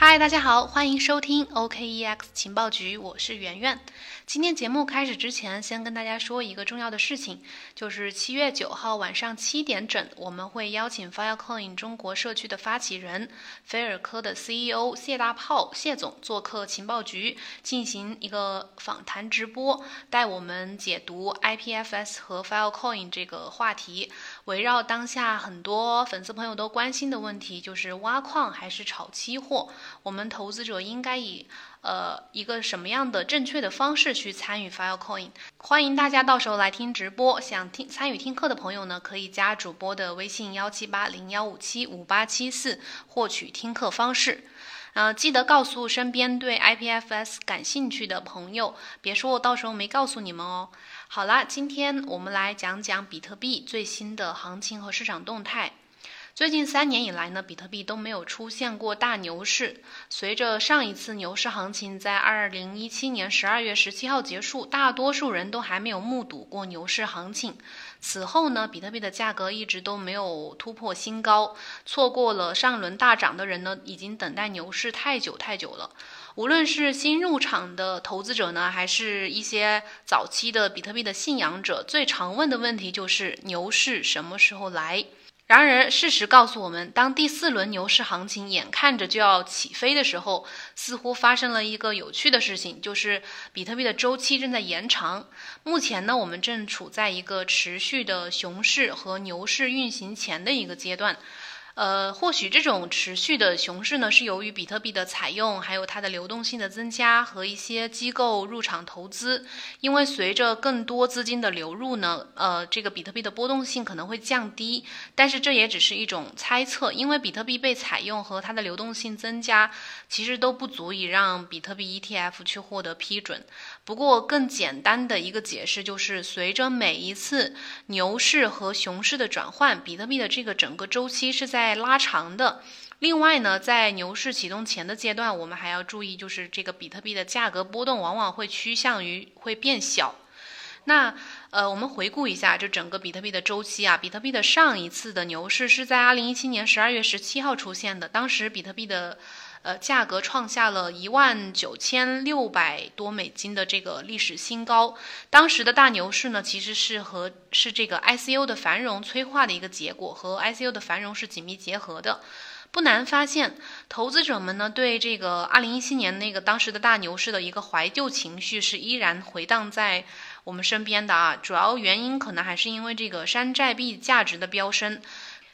嗨，大家好，欢迎收听 OKEX 情报局，我是圆圆。今天节目开始之前，先跟大家说一个重要的事情，就是七月九号晚上七点整，我们会邀请 Filecoin 中国社区的发起人菲尔科的 CEO 谢大炮谢总做客情报局，进行一个访谈直播，带我们解读 IPFS 和 Filecoin 这个话题。围绕当下很多粉丝朋友都关心的问题，就是挖矿还是炒期货？我们投资者应该以呃一个什么样的正确的方式去参与 Filecoin？欢迎大家到时候来听直播。想听参与听课的朋友呢，可以加主播的微信幺七八零幺五七五八七四获取听课方式。呃，记得告诉身边对 IPFS 感兴趣的朋友，别说我到时候没告诉你们哦。好了，今天我们来讲讲比特币最新的行情和市场动态。最近三年以来呢，比特币都没有出现过大牛市。随着上一次牛市行情在二零一七年十二月十七号结束，大多数人都还没有目睹过牛市行情。此后呢，比特币的价格一直都没有突破新高。错过了上轮大涨的人呢，已经等待牛市太久太久了。无论是新入场的投资者呢，还是一些早期的比特币的信仰者，最常问的问题就是牛市什么时候来？然而，事实告诉我们，当第四轮牛市行情眼看着就要起飞的时候，似乎发生了一个有趣的事情，就是比特币的周期正在延长。目前呢，我们正处在一个持续的熊市和牛市运行前的一个阶段。呃，或许这种持续的熊市呢，是由于比特币的采用，还有它的流动性的增加和一些机构入场投资。因为随着更多资金的流入呢，呃，这个比特币的波动性可能会降低。但是这也只是一种猜测，因为比特币被采用和它的流动性增加，其实都不足以让比特币 ETF 去获得批准。不过，更简单的一个解释就是，随着每一次牛市和熊市的转换，比特币的这个整个周期是在拉长的。另外呢，在牛市启动前的阶段，我们还要注意，就是这个比特币的价格波动往往会趋向于会变小。那呃，我们回顾一下，就整个比特币的周期啊，比特币的上一次的牛市是在二零一七年十二月十七号出现的，当时比特币的。呃，价格创下了一万九千六百多美金的这个历史新高。当时的大牛市呢，其实是和是这个 ICO 的繁荣催化的一个结果，和 ICO 的繁荣是紧密结合的。不难发现，投资者们呢对这个二零一七年那个当时的大牛市的一个怀旧情绪是依然回荡在我们身边的啊。主要原因可能还是因为这个山寨币价值的飙升。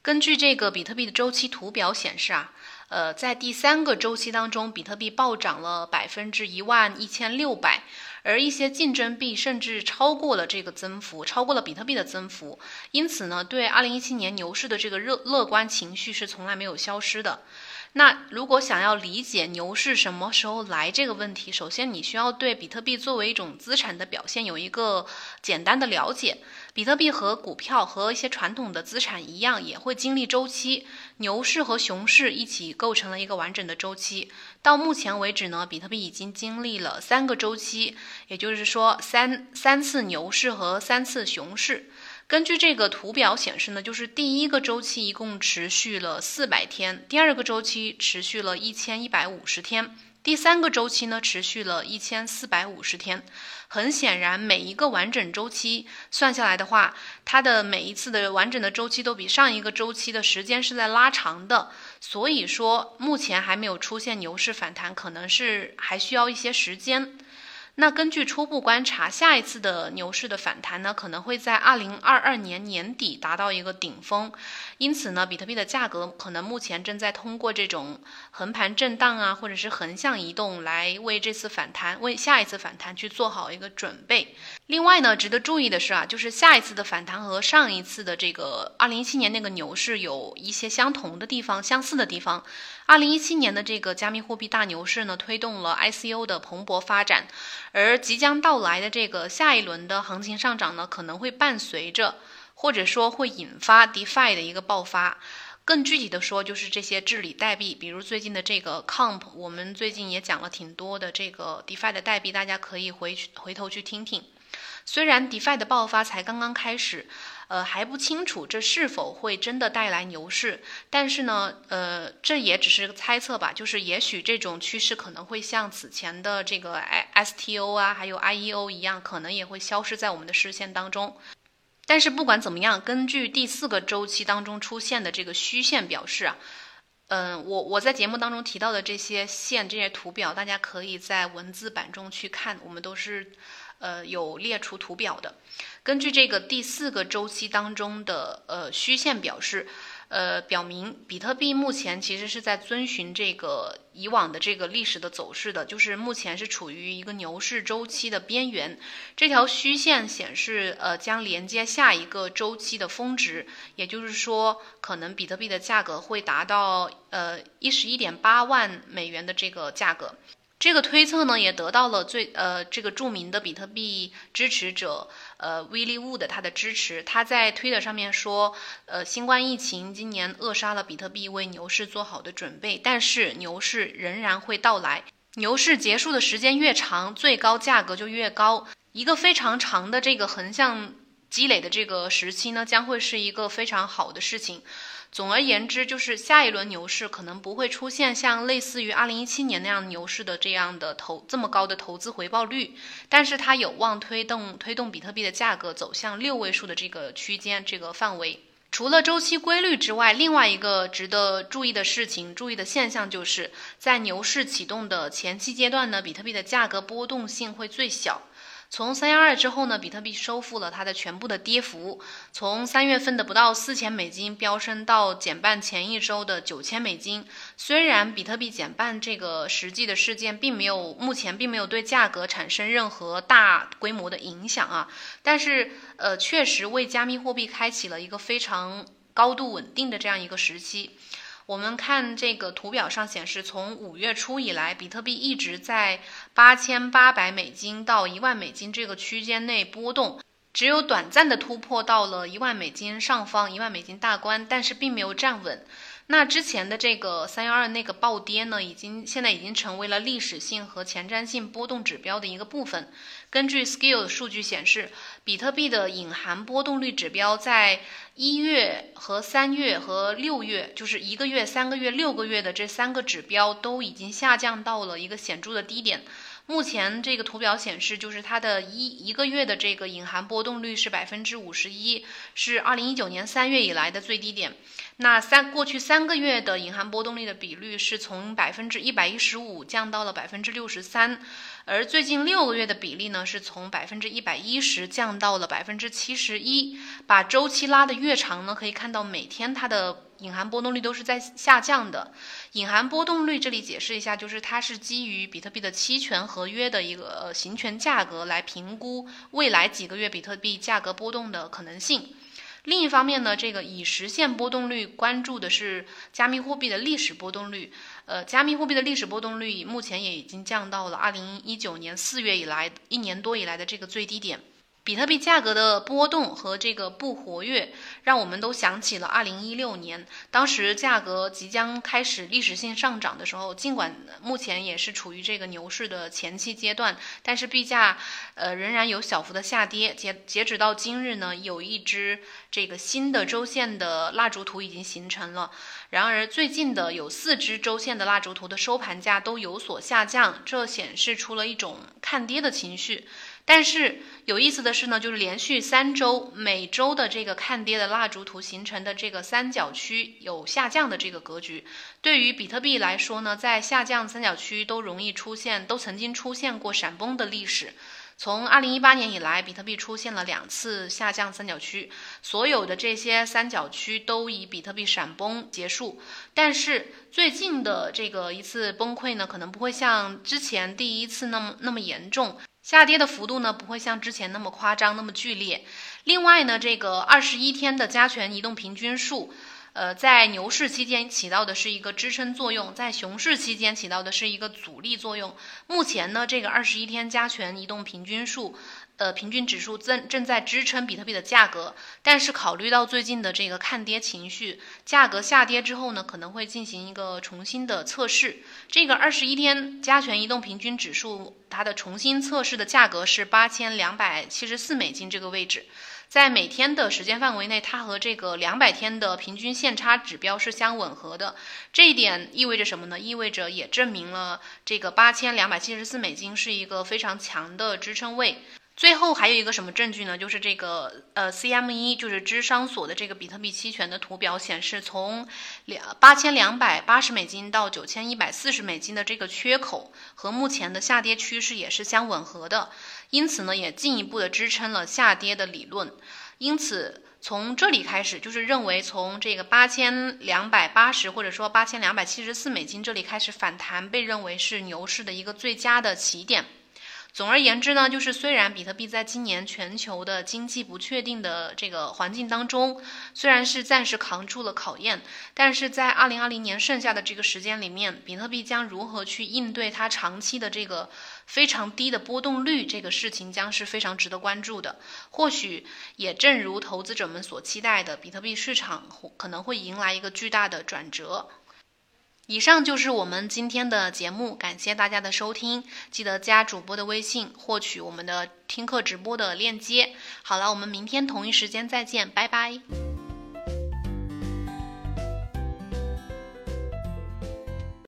根据这个比特币的周期图表显示啊。呃，在第三个周期当中，比特币暴涨了百分之一万一千六百，而一些竞争币甚至超过了这个增幅，超过了比特币的增幅。因此呢，对二零一七年牛市的这个热乐观情绪是从来没有消失的。那如果想要理解牛市什么时候来这个问题，首先你需要对比特币作为一种资产的表现有一个简单的了解。比特币和股票和一些传统的资产一样，也会经历周期，牛市和熊市一起构成了一个完整的周期。到目前为止呢，比特币已经经历了三个周期，也就是说三三次牛市和三次熊市。根据这个图表显示呢，就是第一个周期一共持续了四百天，第二个周期持续了一千一百五十天。第三个周期呢，持续了一千四百五十天。很显然，每一个完整周期算下来的话，它的每一次的完整的周期都比上一个周期的时间是在拉长的。所以说，目前还没有出现牛市反弹，可能是还需要一些时间。那根据初步观察，下一次的牛市的反弹呢，可能会在二零二二年年底达到一个顶峰。因此呢，比特币的价格可能目前正在通过这种横盘震荡啊，或者是横向移动，来为这次反弹、为下一次反弹去做好一个准备。另外呢，值得注意的是啊，就是下一次的反弹和上一次的这个二零一七年那个牛市有一些相同的地方、相似的地方。二零一七年的这个加密货币大牛市呢，推动了 ICO 的蓬勃发展，而即将到来的这个下一轮的行情上涨呢，可能会伴随着，或者说会引发 DeFi 的一个爆发。更具体的说，就是这些治理代币，比如最近的这个 Comp，我们最近也讲了挺多的这个 DeFi 的代币，大家可以回去回头去听听。虽然 DeFi 的爆发才刚刚开始。呃，还不清楚这是否会真的带来牛市，但是呢，呃，这也只是猜测吧。就是也许这种趋势可能会像此前的这个 STO 啊，还有 IEO 一样，可能也会消失在我们的视线当中。但是不管怎么样，根据第四个周期当中出现的这个虚线表示啊，嗯，我我在节目当中提到的这些线、这些图表，大家可以在文字版中去看，我们都是。呃，有列出图表的。根据这个第四个周期当中的呃虚线表示，呃，表明比特币目前其实是在遵循这个以往的这个历史的走势的，就是目前是处于一个牛市周期的边缘。这条虚线显示，呃，将连接下一个周期的峰值，也就是说，可能比特币的价格会达到呃一十一点八万美元的这个价格。这个推测呢，也得到了最呃这个著名的比特币支持者呃 Willi Wood 他的支持。他在推特上面说，呃，新冠疫情今年扼杀了比特币为牛市做好的准备，但是牛市仍然会到来。牛市结束的时间越长，最高价格就越高。一个非常长的这个横向积累的这个时期呢，将会是一个非常好的事情。总而言之，就是下一轮牛市可能不会出现像类似于二零一七年那样牛市的这样的投这么高的投资回报率，但是它有望推动推动比特币的价格走向六位数的这个区间这个范围。除了周期规律之外，另外一个值得注意的事情、注意的现象，就是在牛市启动的前期阶段呢，比特币的价格波动性会最小。从三幺二之后呢，比特币收复了它的全部的跌幅，从三月份的不到四千美金飙升到减半前一周的九千美金。虽然比特币减半这个实际的事件并没有目前并没有对价格产生任何大规模的影响啊，但是呃，确实为加密货币开启了一个非常高度稳定的这样一个时期。我们看这个图表上显示，从五月初以来，比特币一直在八千八百美金到一万美金这个区间内波动，只有短暂的突破到了一万美金上方，一万美金大关，但是并没有站稳。那之前的这个三幺二那个暴跌呢，已经现在已经成为了历史性和前瞻性波动指标的一个部分。根据 Skill 数据显示，比特币的隐含波动率指标在一月和三月和六月，就是一个月、三个月、六个月的这三个指标都已经下降到了一个显著的低点。目前这个图表显示，就是它的一一个月的这个隐含波动率是百分之五十一，是二零一九年三月以来的最低点。那三过去三个月的隐含波动率的比率是从百分之一百一十五降到了百分之六十三，而最近六个月的比例呢，是从百分之一百一十降到了百分之七十一。把周期拉得越长呢，可以看到每天它的。隐含波动率都是在下降的。隐含波动率这里解释一下，就是它是基于比特币的期权合约的一个行权价格来评估未来几个月比特币价格波动的可能性。另一方面呢，这个以实现波动率关注的是加密货币的历史波动率。呃，加密货币的历史波动率目前也已经降到了二零一九年四月以来一年多以来的这个最低点。比特币价格的波动和这个不活跃，让我们都想起了二零一六年，当时价格即将开始历史性上涨的时候。尽管目前也是处于这个牛市的前期阶段，但是币价呃仍然有小幅的下跌。截截止到今日呢，有一只这个新的周线的蜡烛图已经形成了。然而最近的有四只周线的蜡烛图的收盘价都有所下降，这显示出了一种看跌的情绪。但是有意思的是呢，就是连续三周每周的这个看跌的蜡烛图形成的这个三角区有下降的这个格局。对于比特币来说呢，在下降三角区都容易出现，都曾经出现过闪崩的历史。从二零一八年以来，比特币出现了两次下降三角区，所有的这些三角区都以比特币闪崩结束。但是最近的这个一次崩溃呢，可能不会像之前第一次那么那么严重。下跌的幅度呢，不会像之前那么夸张、那么剧烈。另外呢，这个二十一天的加权移动平均数，呃，在牛市期间起到的是一个支撑作用，在熊市期间起到的是一个阻力作用。目前呢，这个二十一天加权移动平均数，呃平均指数正正在支撑比特币的价格，但是考虑到最近的这个看跌情绪，价格下跌之后呢，可能会进行一个重新的测试。这个二十一天加权移动平均指数它的重新测试的价格是八千两百七十四美金这个位置。在每天的时间范围内，它和这个两百天的平均线差指标是相吻合的。这一点意味着什么呢？意味着也证明了这个八千两百七十四美金是一个非常强的支撑位。最后还有一个什么证据呢？就是这个呃 CME，就是芝商所的这个比特币期权的图表显示，从两八千两百八十美金到九千一百四十美金的这个缺口和目前的下跌趋势也是相吻合的，因此呢，也进一步的支撑了下跌的理论。因此从这里开始，就是认为从这个八千两百八十或者说八千两百七十四美金这里开始反弹，被认为是牛市的一个最佳的起点。总而言之呢，就是虽然比特币在今年全球的经济不确定的这个环境当中，虽然是暂时扛住了考验，但是在二零二零年剩下的这个时间里面，比特币将如何去应对它长期的这个非常低的波动率，这个事情将是非常值得关注的。或许也正如投资者们所期待的，比特币市场可能会迎来一个巨大的转折。以上就是我们今天的节目，感谢大家的收听，记得加主播的微信获取我们的听课直播的链接。好了，我们明天同一时间再见，拜拜。